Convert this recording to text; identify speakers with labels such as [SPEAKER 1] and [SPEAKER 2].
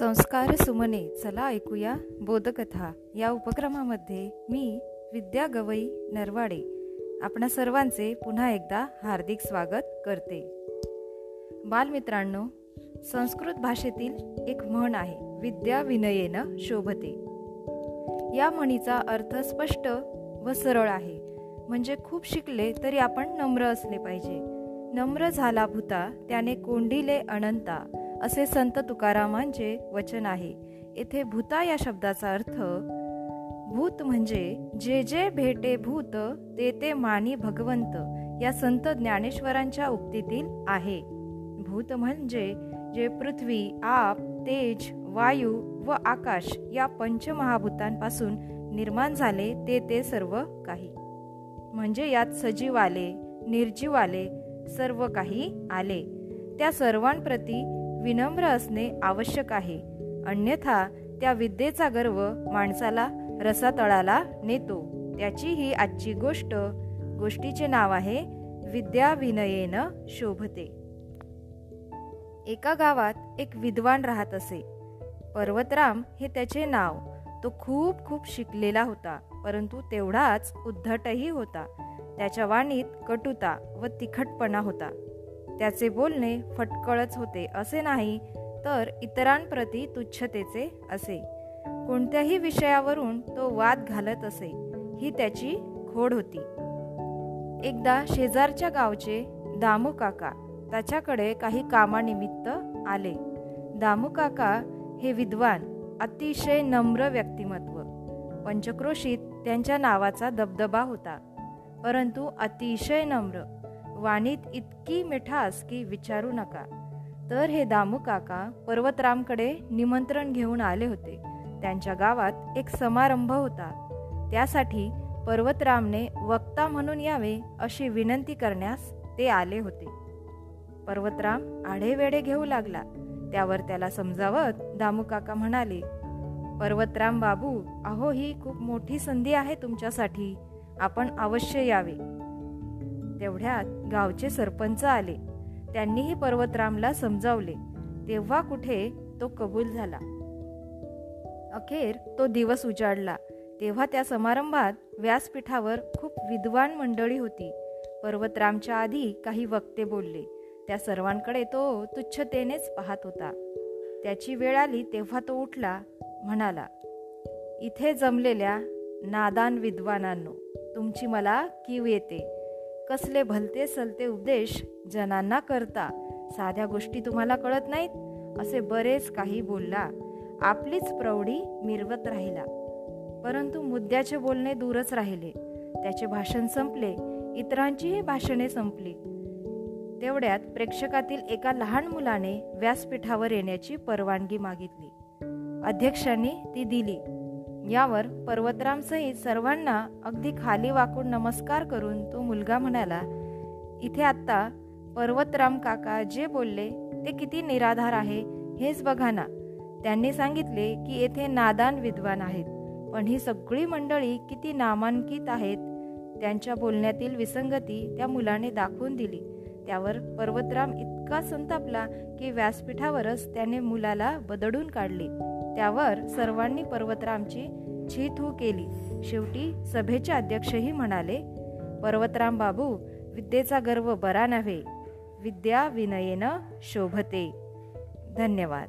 [SPEAKER 1] संस्कार सुमने चला ऐकूया बोधकथा. या उपक्रमामध्ये मी विद्या गवई नरवाडे आपणा सर्वांचे पुन्हा एकदा हार्दिक स्वागत करते. बालमित्रांनो संस्कृत भाषेतील एक म्हण आहे विद्या विनयेन शोभते. या म्हणीचा अर्थ स्पष्ट व सरळ आहे. म्हणजे खूप शिकले तरी आपण नम्र असले पाहिजे. नम्र झाला भूता त्याने कोंडिले अनंता. असे संत तुकारामांचे वचन आहे. येथे भूता या शब्दाचा अर्थ भूत म्हणजे जे जे भेटे भूत ते ते मानी भगवंत या संत ज्ञानेश्वरांच्या उक्तीतील आहे. भूत म्हणजे जे पृथ्वी आप तेज वायू व आकाश या पंचमहाभूतांपासून निर्माण झाले ते ते सर्व काही. म्हणजे यात सजीव आले निर्जीव आले सर्व काही आले. त्या सर्वांप्रती विनम्र असणे आवश्यक आहे. अन्यथा त्या विद्येचा गर्व माणसाला रसातळाला नेतो. त्याची ही आजची गोष्ट गोष्टीचे नाव आहे विद्या विनयेन शोभते. एका गावात एक विद्वान राहत असे. पर्वतराम हे त्याचे नाव. तो खूप खूप शिकलेला होता परंतु तेवढाच उद्धटही होता. त्याच्या वाणीत कटुता व तिखटपणा होता. त्याचे बोलणे फटकळच होते. असे नाही तर इतरांप्रती तुच्छतेचे असे. कोणत्याही विषयावरून तो वाद घालत असे. ही त्याची खोड होती. एकदा शेजारच्या गावचे दामू काका त्याच्याकडे काही कामानिमित्त आले. दामू काका हे विद्वान अतिशय नम्र व्यक्तिमत्व. पंचक्रोशीत त्यांच्या नावाचा दबदबा होता. परंतु अतिशय नम्र वाणीत इतकी मिठास की विचारू नका. तर हे दामू काका पर्वतरामकडे निमंत्रण घेऊन आले होते. त्यांच्या गावात एक समारंभ होता. त्यासाठी पर्वतरामने वक्ता म्हणून यावे अशी विनंती करण्यास ते आले होते. पर्वतराम आढेवेढे घेऊ लागला. त्यावर त्याला समजावत दामू काका म्हणाले पर्वतराम बाबू अहो ही खूप मोठी संधी आहे तुमच्यासाठी. आपण अवश्य यावे. तेवढ्यात गावचे सरपंच आले. त्यांनीही पर्वतरामला समजावले. तेव्हा कुठे तो कबूल झाला. अखेर तो दिवस उजाडला. तेव्हा त्या समारंभात व्यासपीठावर खूप विद्वान मंडळी होती. पर्वतरामच्या आधी काही वक्ते बोलले. त्या सर्वांकडे तो तुच्छतेनेच पाहत होता. त्याची वेळ आली तेव्हा तो उठला म्हणाला इथे जमलेल्या नादान विद्वानांनो तुमची मला कीव येते. कसले भलते सलते उपदेश जनांना करता. साध्या गोष्टी तुम्हाला कळत नाहीत? असे बरेच काही बोलला. आपलीच प्रौढी मिरवत राहिला. परंतु मुद्द्याचे बोलणे दूरच राहिले. त्याचे भाषण संपले. इतरांचीही भाषणे संपली. तेवढ्यात प्रेक्षकातील एका लहान मुलाने व्यासपीठावर येण्याची परवानगी मागितली. अध्यक्षांनी ती दिली. यावर पर्वतरामसहित सर्वांना अगदी खाली वाकून नमस्कार करून तो मुलगा म्हणाला इथे आत्ता पर्वतराम काका जे बोलले ते किती निराधार आहे हेच बघा ना. त्यांनी सांगितले की येथे नादान विद्वान आहेत पण ही सगळी मंडळी किती नामांकित आहेत. त्यांच्या बोलण्यातील विसंगती त्या मुलाने दाखवून दिली. त्यावर पर्वतराम इतका संतापला की व्यासपीठावरच त्याने मुलाला बदडून काढले. त्यावर सर्वांनी पर्वतरामची छीथू केली. शेवटी सभेचे अध्यक्षही म्हणाले पर्वतराम बाबू विद्येचा गर्व बरा नव्हे. विद्या विनयेनं शोभते. धन्यवाद.